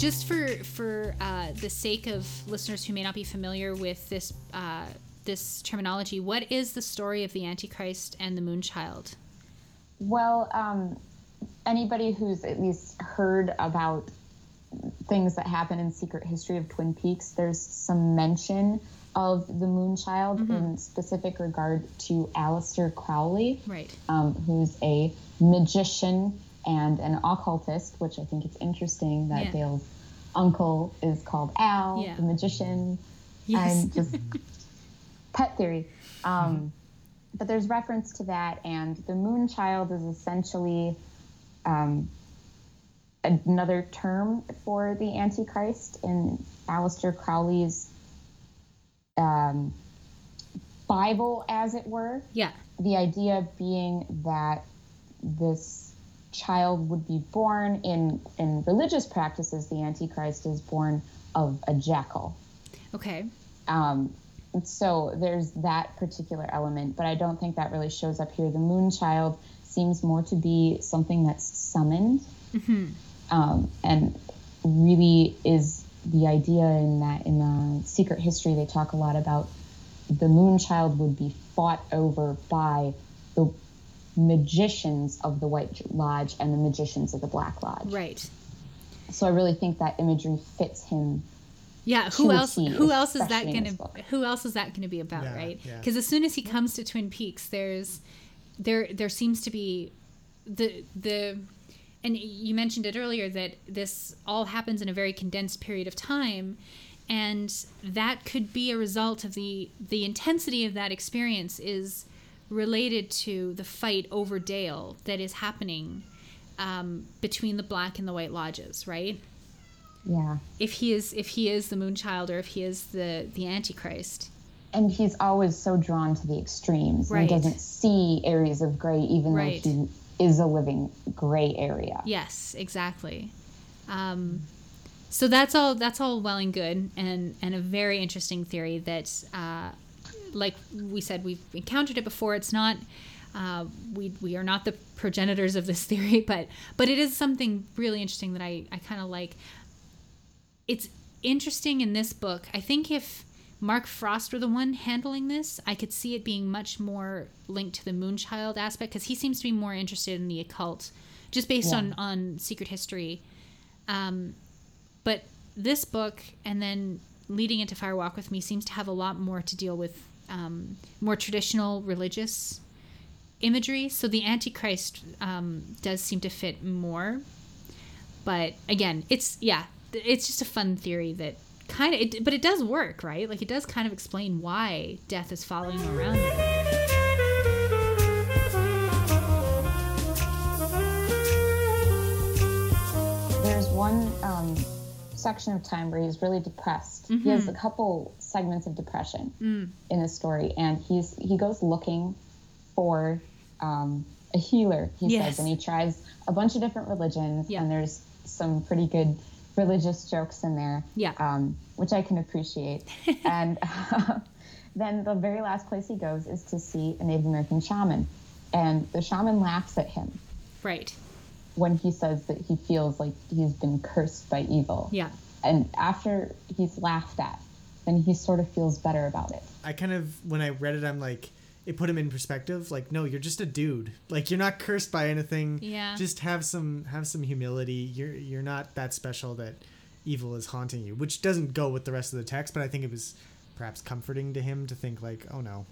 just for for uh, the sake of listeners who may not be familiar with this uh, this terminology, what is the story of the Antichrist and the Moonchild? Well, um, anybody who's at least heard about things that happen in Secret History of Twin Peaks, there's some mention of the Moonchild mm-hmm. in specific regard to Aleister Crowley, right? Um, who's a magician and an occultist, which I think it's interesting that yeah. Dale's uncle is called Al, yeah. the magician, yes. and just pet theory. Um, but there's reference to that, and the moon child is essentially um, another term for the Antichrist in Aleister Crowley's um, Bible, as it were. Yeah. The idea being that this child would be born in in religious practices. The Antichrist is born of a jackal. Okay. Um, so there's that particular element, but I don't think that really shows up here. The moon child seems more to be something that's summoned, mm-hmm. um, and really is the idea in that in the secret history they talk a lot about the moon child would be fought over by the magicians of the White Lodge and the magicians of the Black Lodge. Right. So I really think that imagery fits him yeah, who else? who else is that gonna? Who else is that gonna be about, yeah, right? Because yeah. as soon as he comes to Twin Peaks, there's there there seems to be the the and you mentioned it earlier that this all happens in a very condensed period of time and that could be a result of the the intensity of that experience is related to the fight over Dale that is happening um, between the black and the white lodges, right? Yeah. If he is if he is the moonchild or if he is the the antichrist. And he's always so drawn to the extremes. Right. He doesn't see areas of gray even right. though he is a living gray area. Yes, exactly. Um, so that's all that's all well and good and and a very interesting theory that uh, like we said we've encountered it before it's not uh, we we are not the progenitors of this theory but but it is something really interesting that I I kind of like it's interesting in this book. I think if Mark Frost were the one handling this, I could see it being much more linked to the Moonchild aspect because he seems to be more interested in the occult, just based yeah. on on secret history. Um, but this book and then leading into Fire Walk with Me seems to have a lot more to deal with um, more traditional religious imagery. So the Antichrist um, does seem to fit more. But again, it's yeah, it's just a fun theory that kind of, but it does work, right? Like it does kind of explain why death is following around. There's one um, section of time where he's really depressed. Mm-hmm. He has mm-hmm. a couple segments of depression mm. in the story, and he's he goes looking for um, a healer. He yes. says, and he tries a bunch of different religions, yeah. and there's some pretty good religious jokes in there, yeah, um, which I can appreciate. and uh, then the very last place he goes is to see a Native American shaman, and the shaman laughs at him. Right. When he says that he feels like he's been cursed by evil. Yeah. And after he's laughed at, then he sort of feels better about it. I kind of, when I read it, I'm like, it put him in perspective like no you're just a dude like you're not cursed by anything yeah just have some have some humility you're you're not that special that evil is haunting you which doesn't go with the rest of the text but i think it was perhaps comforting to him to think like oh no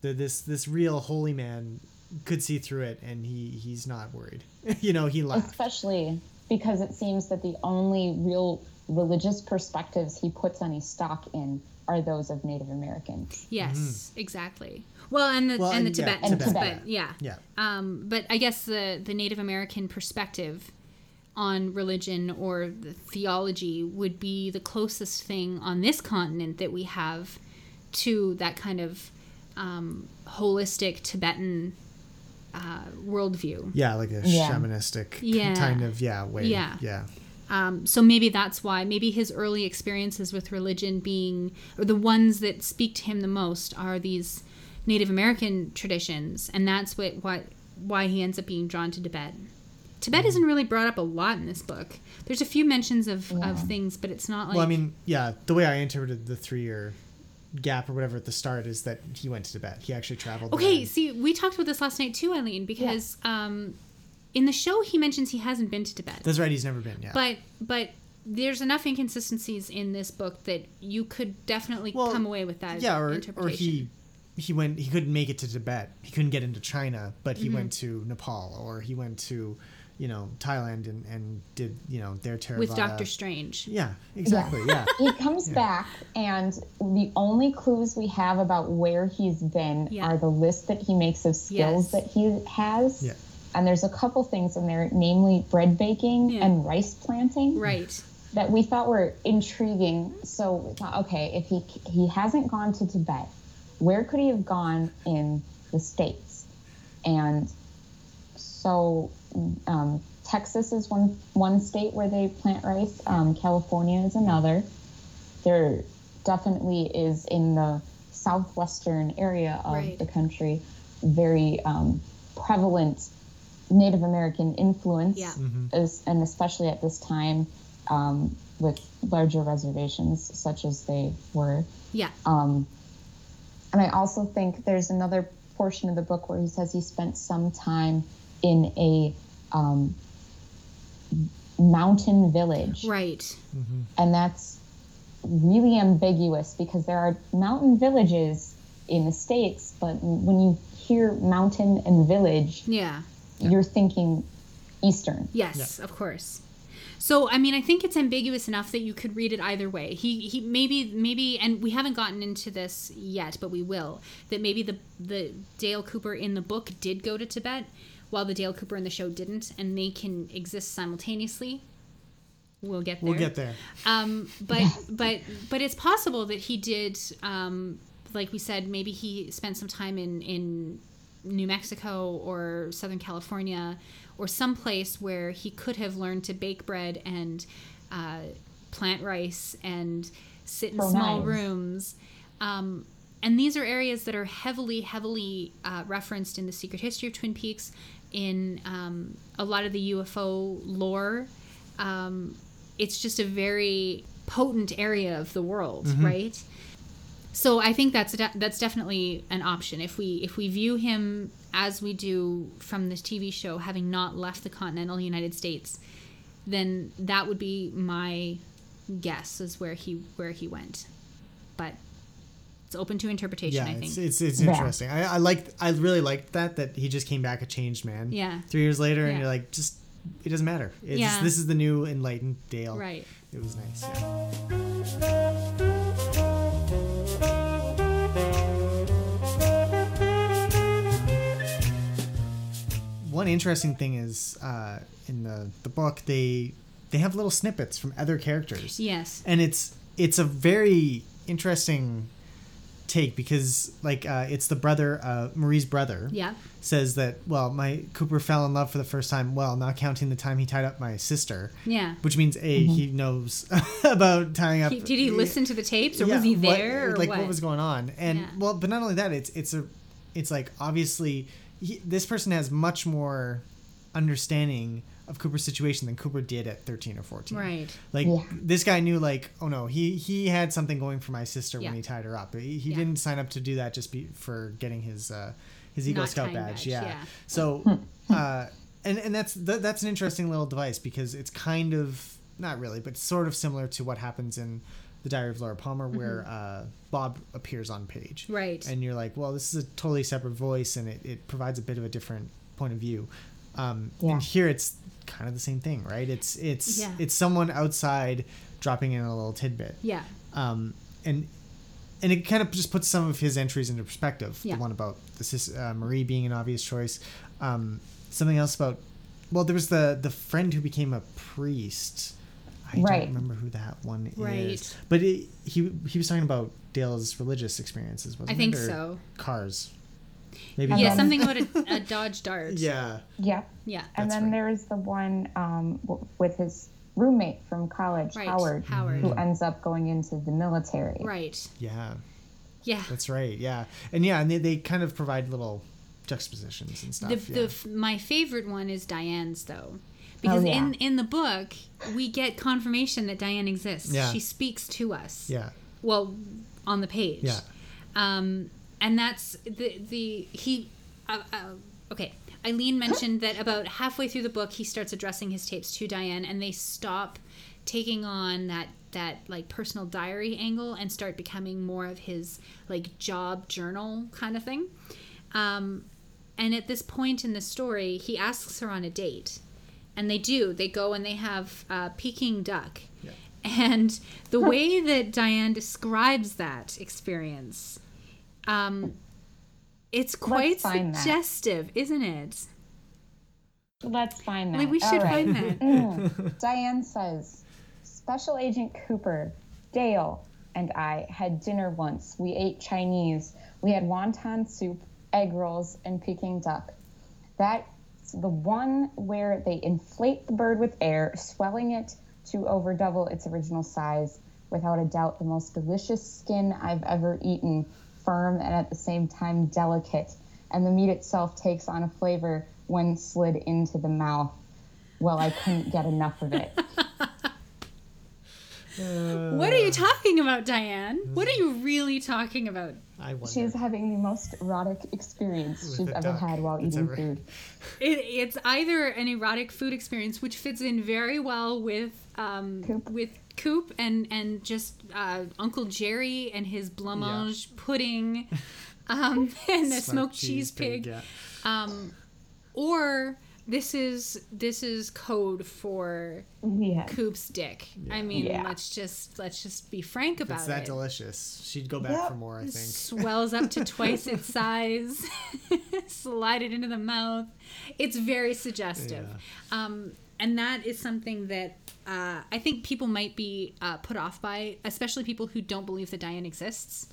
the, this this real holy man could see through it and he he's not worried you know he laughed especially because it seems that the only real religious perspectives he puts any stock in are those of Native Americans. Yes, mm-hmm. exactly. Well, and the well, and, and the yeah, Tibetans, Tibet. but yeah, yeah. Um, but I guess the the Native American perspective on religion or the theology would be the closest thing on this continent that we have to that kind of um, holistic Tibetan uh, worldview. Yeah, like a yeah. shamanistic yeah. kind of yeah way. Yeah, yeah. Um, so maybe that's why. Maybe his early experiences with religion being, or the ones that speak to him the most, are these Native American traditions, and that's what, what why he ends up being drawn to Tibet. Tibet isn't really brought up a lot in this book. There's a few mentions of, yeah. of things, but it's not like. Well, I mean, yeah, the way I interpreted the three year gap or whatever at the start is that he went to Tibet. He actually traveled. Okay, there. see, we talked about this last night too, Eileen, because yeah. um, in the show he mentions he hasn't been to Tibet. That's right, he's never been. Yeah, but but there's enough inconsistencies in this book that you could definitely well, come away with that. Yeah, or or he he went he couldn't make it to Tibet. He couldn't get into China, but he mm-hmm. went to Nepal or he went to you know Thailand and, and did you know their Theravada. with Doctor Strange. Yeah, exactly. Yeah, he comes yeah. back, and the only clues we have about where he's been yeah. are the list that he makes of skills yes. that he has. Yeah. And there's a couple things in there, namely bread baking yeah. and rice planting. Right. That we thought were intriguing. So we thought, okay, if he he hasn't gone to Tibet, where could he have gone in the states? And so um, Texas is one one state where they plant rice. Um, California is another. There definitely is in the southwestern area of right. the country very um, prevalent Native American influence, yeah. mm-hmm. as, and especially at this time um, with larger reservations such as they were. Yeah. Um, and I also think there's another portion of the book where he says he spent some time in a um, mountain village. Right. Mm-hmm. And that's really ambiguous because there are mountain villages in the States, but when you hear mountain and village, yeah, you're thinking Eastern. Yes, yeah. of course. So I mean, I think it's ambiguous enough that you could read it either way. He he maybe maybe, and we haven't gotten into this yet, but we will. That maybe the the Dale Cooper in the book did go to Tibet, while the Dale Cooper in the show didn't, and they can exist simultaneously. We'll get there. We'll get there. Um, but but but it's possible that he did. Um, like we said, maybe he spent some time in in New Mexico or Southern California or some place where he could have learned to bake bread and uh, plant rice and sit in oh, small nice. rooms. Um, and these are areas that are heavily, heavily uh, referenced in the Secret History of Twin Peaks, in um, a lot of the UFO lore. Um, it's just a very potent area of the world, mm-hmm. right? So I think that's de- that's definitely an option if we if we view him as we do from this TV show, having not left the continental United States, then that would be my guess is where he where he went. But it's open to interpretation. Yeah, I think it's it's, it's interesting. I, I like I really liked that that he just came back a changed man. Yeah. Three years later, yeah. and you're like, just it doesn't matter. It's, yeah. This is the new enlightened Dale. Right. It was nice. Yeah. one interesting thing is uh, in the the book they they have little snippets from other characters. Yes. And it's it's a very interesting take because like uh, it's the brother uh, Marie's brother yeah says that well my Cooper fell in love for the first time well not counting the time he tied up my sister yeah which means a mm-hmm. he knows about tying up he, did he listen to the tapes or yeah, was he there what, like what? what? was going on and yeah. well but not only that it's it's a it's like obviously he, this person has much more understanding of Cooper's situation than Cooper did at 13 or 14. Right. Like yeah. this guy knew like, oh no, he he had something going for my sister yeah. when he tied her up. He, he yeah. didn't sign up to do that just be, for getting his uh, his Eagle Not Scout badge. badge. Yeah. So uh, and and that's th- that's an interesting little device because it's kind of not really, but sort of similar to what happens in the Diary of Laura Palmer, where mm-hmm. uh, Bob appears on page. Right. And you're like, well, this is a totally separate voice, and it, it provides a bit of a different point of view. Um, yeah. And here it's kind of the same thing, right? It's it's yeah. it's someone outside dropping in a little tidbit. Yeah. Um, and and it kind of just puts some of his entries into perspective. Yeah. The one about this uh, Marie being an obvious choice. Um, something else about well, there was the the friend who became a priest. I right. don't remember who that one right. is. But it, he he was talking about Dale's religious experiences, wasn't I think it? so. Cars. Maybe yeah, something about a, a, Dodge Dart. Yeah. Yeah. Yeah. And then right. there's the one um, w- with his roommate from college, right. Howard, Howard, who ends up going into the military. Right. Yeah. Yeah. That's right. Yeah. And yeah, and they, they kind of provide little juxtapositions and stuff. The, yeah. the, my favorite one is Diane's though because oh, yeah. in in the book we get confirmation that Diane exists. Yeah. She speaks to us. Yeah. Well, on the page. Yeah. Um, and that's the the he. Uh, uh, okay, Eileen mentioned that about halfway through the book he starts addressing his tapes to Diane, and they stop taking on that that like personal diary angle and start becoming more of his like job journal kind of thing. Um, and at this point in the story, he asks her on a date, and they do. They go and they have uh, Peking duck. Yeah. And the way that Diane describes that experience, um, it's quite suggestive, is isn't it? Let's find that. Like we should right. find that. Mm. Diane says, Special Agent Cooper, Dale, and I had dinner once. We ate Chinese. We had wonton soup, egg rolls, and Peking duck. That's the one where they inflate the bird with air, swelling it to over double its original size. Without a doubt, the most delicious skin I've ever eaten, firm and at the same time delicate. And the meat itself takes on a flavor when slid into the mouth. Well, I couldn't get enough of it. Uh, what are you talking about, Diane? What are you really talking about? I wonder. She's having the most erotic experience With she's ever duck. had while eating ever... food. It, it's either an erotic food experience, which fits in very well with um, Coop. with Coop and and just uh, Uncle Jerry and his blancmange yeah. pudding, um, and the smoked, smoked cheese, cheese pig, pig yeah. um, or this is this is code for yeah. Coop's dick. Yeah. I mean, yeah. let's just let's just be frank about it. it's that it. delicious. She'd go back yep. for more. I think swells up to twice its size. Slide it into the mouth. It's very suggestive, yeah. um, and that is something that uh, I think people might be uh, put off by, especially people who don't believe that Diane exists.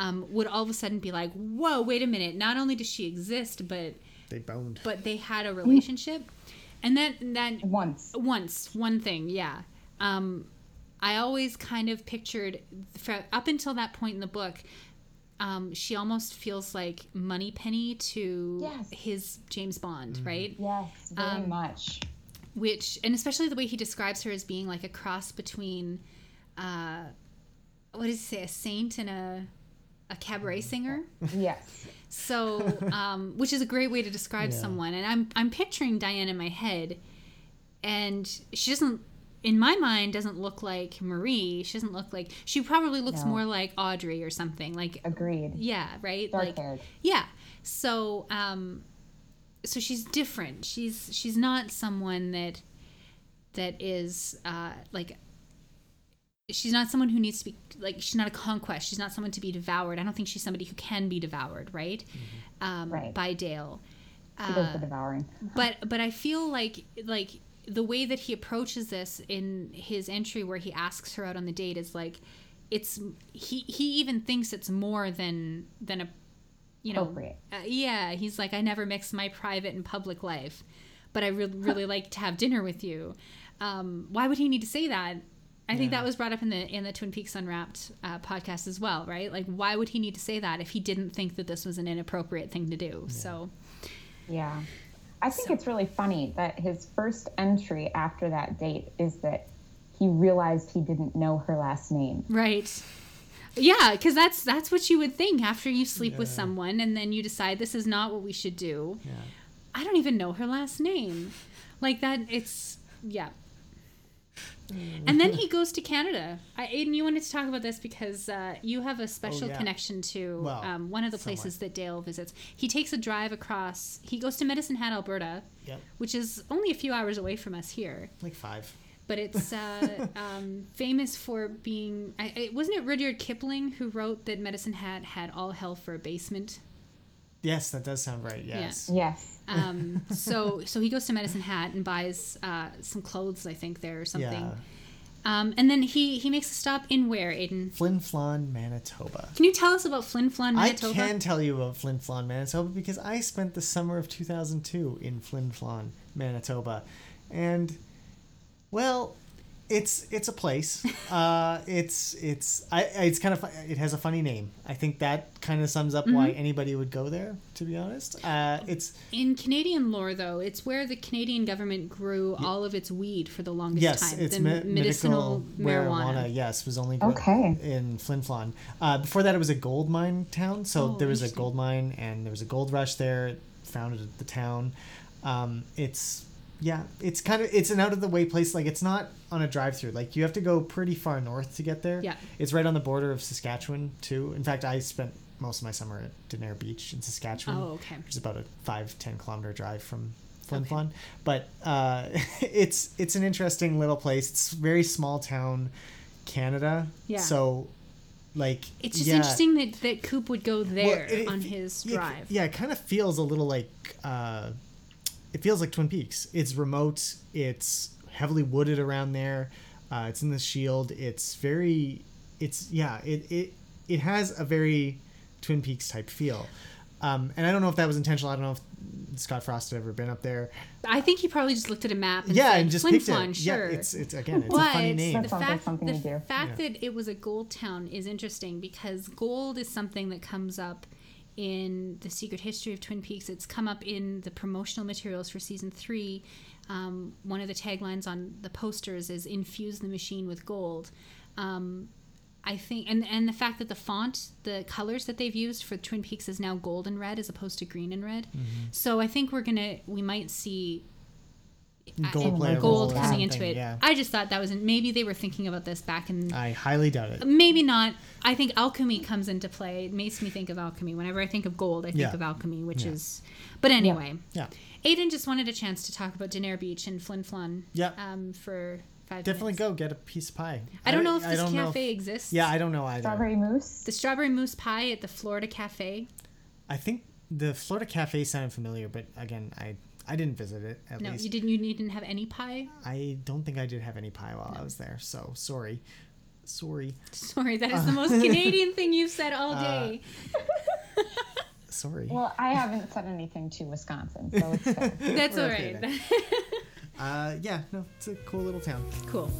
Um, would all of a sudden be like, "Whoa, wait a minute! Not only does she exist, but they boned. But they had a relationship. and then that once once one thing, yeah. Um I always kind of pictured up until that point in the book um, she almost feels like Moneypenny to yes. his James Bond, mm-hmm. right? Yes, very um, much. Which, and especially the way he describes her as being like a cross between, uh, what does he say, a saint and a a cabaret singer. Yes. So, um, which is a great way to describe yeah. someone. And I'm I'm picturing Diane in my head, and she doesn't, in my mind, doesn't look like Marie. She doesn't look like she probably looks no. more like Audrey or something. Like agreed. Yeah. Right. Dark like haired. yeah. So um, so she's different. She's she's not someone that that is uh like she's not someone who needs to be like she's not a conquest. She's not someone to be devoured. I don't think she's somebody who can be devoured right, mm-hmm. um, right. by dale. She does the uh, devouring. but but i feel like like the way that he approaches this in his entry where he asks her out on the date is like it's he he even thinks it's more than than a you know uh, yeah he's like i never mix my private and public life but i re- really like to have dinner with you. Um, why would he need to say that I think that was brought up in the in the Twin Peaks Unwrapped uh, podcast as well, right? Like, why would he need to say that if he didn't think that this was an inappropriate thing to do? Yeah. So, yeah, I think so. it's really funny that his first entry after that date is that he realized he didn't know her last name. Right. Yeah, because that's that's what you would think after you sleep yeah. with someone and then you decide this is not what we should do. Yeah. I don't even know her last name. Like that, it's yeah. And then he goes to Canada. I, Aidan, you wanted to talk about this because uh, you have a special oh, yeah. connection to well, um, one of the places somewhat. that Dale visits. He takes a drive across. He goes to Medicine Hat, Alberta, yep. which is only a few hours away from us here. Like five. But it's uh, um, famous for being. I, it, wasn't it Rudyard Kipling who wrote that Medicine Hat had all hell for a basement? Yes, that does sound right. Yes. Yeah. Yes. Um, so so he goes to Medicine Hat and buys uh, some clothes, I think there or something. Yeah. Um, and then he he makes a stop in where, Aidan? Flin Flon, Manitoba. Can you tell us about Flin Flon, Manitoba? I can tell you about Flin Flon, Manitoba because I spent the summer of 2002 in Flin Flon, Manitoba. And, well, it's it's a place. Uh, it's it's I it's kind of it has a funny name. I think that kind of sums up mm-hmm. why anybody would go there. To be honest, uh, it's in Canadian lore though. It's where the Canadian government grew yeah. all of its weed for the longest yes, time. Yes, it's me- medicinal, marijuana. marijuana. Yes, was only okay in Flin Flon. Uh, before that, it was a gold mine town. So oh, there was a gold mine and there was a gold rush there. It founded the town. Um, it's yeah, it's kind of it's an out of the way place. Like it's not on a drive through. Like you have to go pretty far north to get there. Yeah, it's right on the border of Saskatchewan too. In fact, I spent most of my summer at Denare Beach in Saskatchewan. Oh, okay. Which is about a five ten kilometer drive from Flin Flon. But uh, it's it's an interesting little place. It's very small town, Canada. Yeah. So like it's just yeah. interesting that that Coop would go there well, it, on his it, drive. Yeah, it kind of feels a little like uh, it feels like Twin Peaks. It's remote. It's heavily wooded around there. Uh, it's in the Shield. It's very. It's yeah. It it it has a very Twin Peaks type feel. Um, and I don't know if that was intentional. I don't know if Scott Frost had ever been up there. I think he probably just looked at a map and yeah, said, and just Flin picked Flon, it. Sure. Yeah, it's it's again, it's but a funny name. The fact, the fact yeah. that it was a gold town is interesting because gold is something that comes up in the secret history of Twin Peaks. It's come up in the promotional materials for season three. Um, one of the taglines on the posters is "Infuse the machine with gold." Um, I think, and and the fact that the font, the colors that they've used for Twin Peaks is now gold and red as opposed to green and red. Mm-hmm. So I think we're gonna, we might see gold, uh, gold coming into it. Yeah. I just thought that was maybe they were thinking about this back in. I highly doubt it. Maybe not. I think alchemy comes into play. It makes me think of alchemy. Whenever I think of gold, I think yeah. of alchemy, which yeah. is. But anyway, yeah. Aidan just wanted a chance to talk about Denare Beach and Flin Flon. Yeah. Um, for five. Definitely minutes. go get a piece of pie. I don't know if this cafe if, exists. Yeah, I don't know either. Strawberry mousse. The strawberry mousse pie at the Florida Cafe. I think the Florida Cafe sounded familiar, but again, I I didn't visit it. At no, least. you didn't. You didn't have any pie. I don't think I did have any pie while no. I was there. So sorry, sorry. Sorry, that is the most Canadian thing you've said all uh, day. Uh, sorry. Well, I haven't said anything to Wisconsin, so it's fair. That's all right. uh, yeah, no, it's a cool little town. Cool.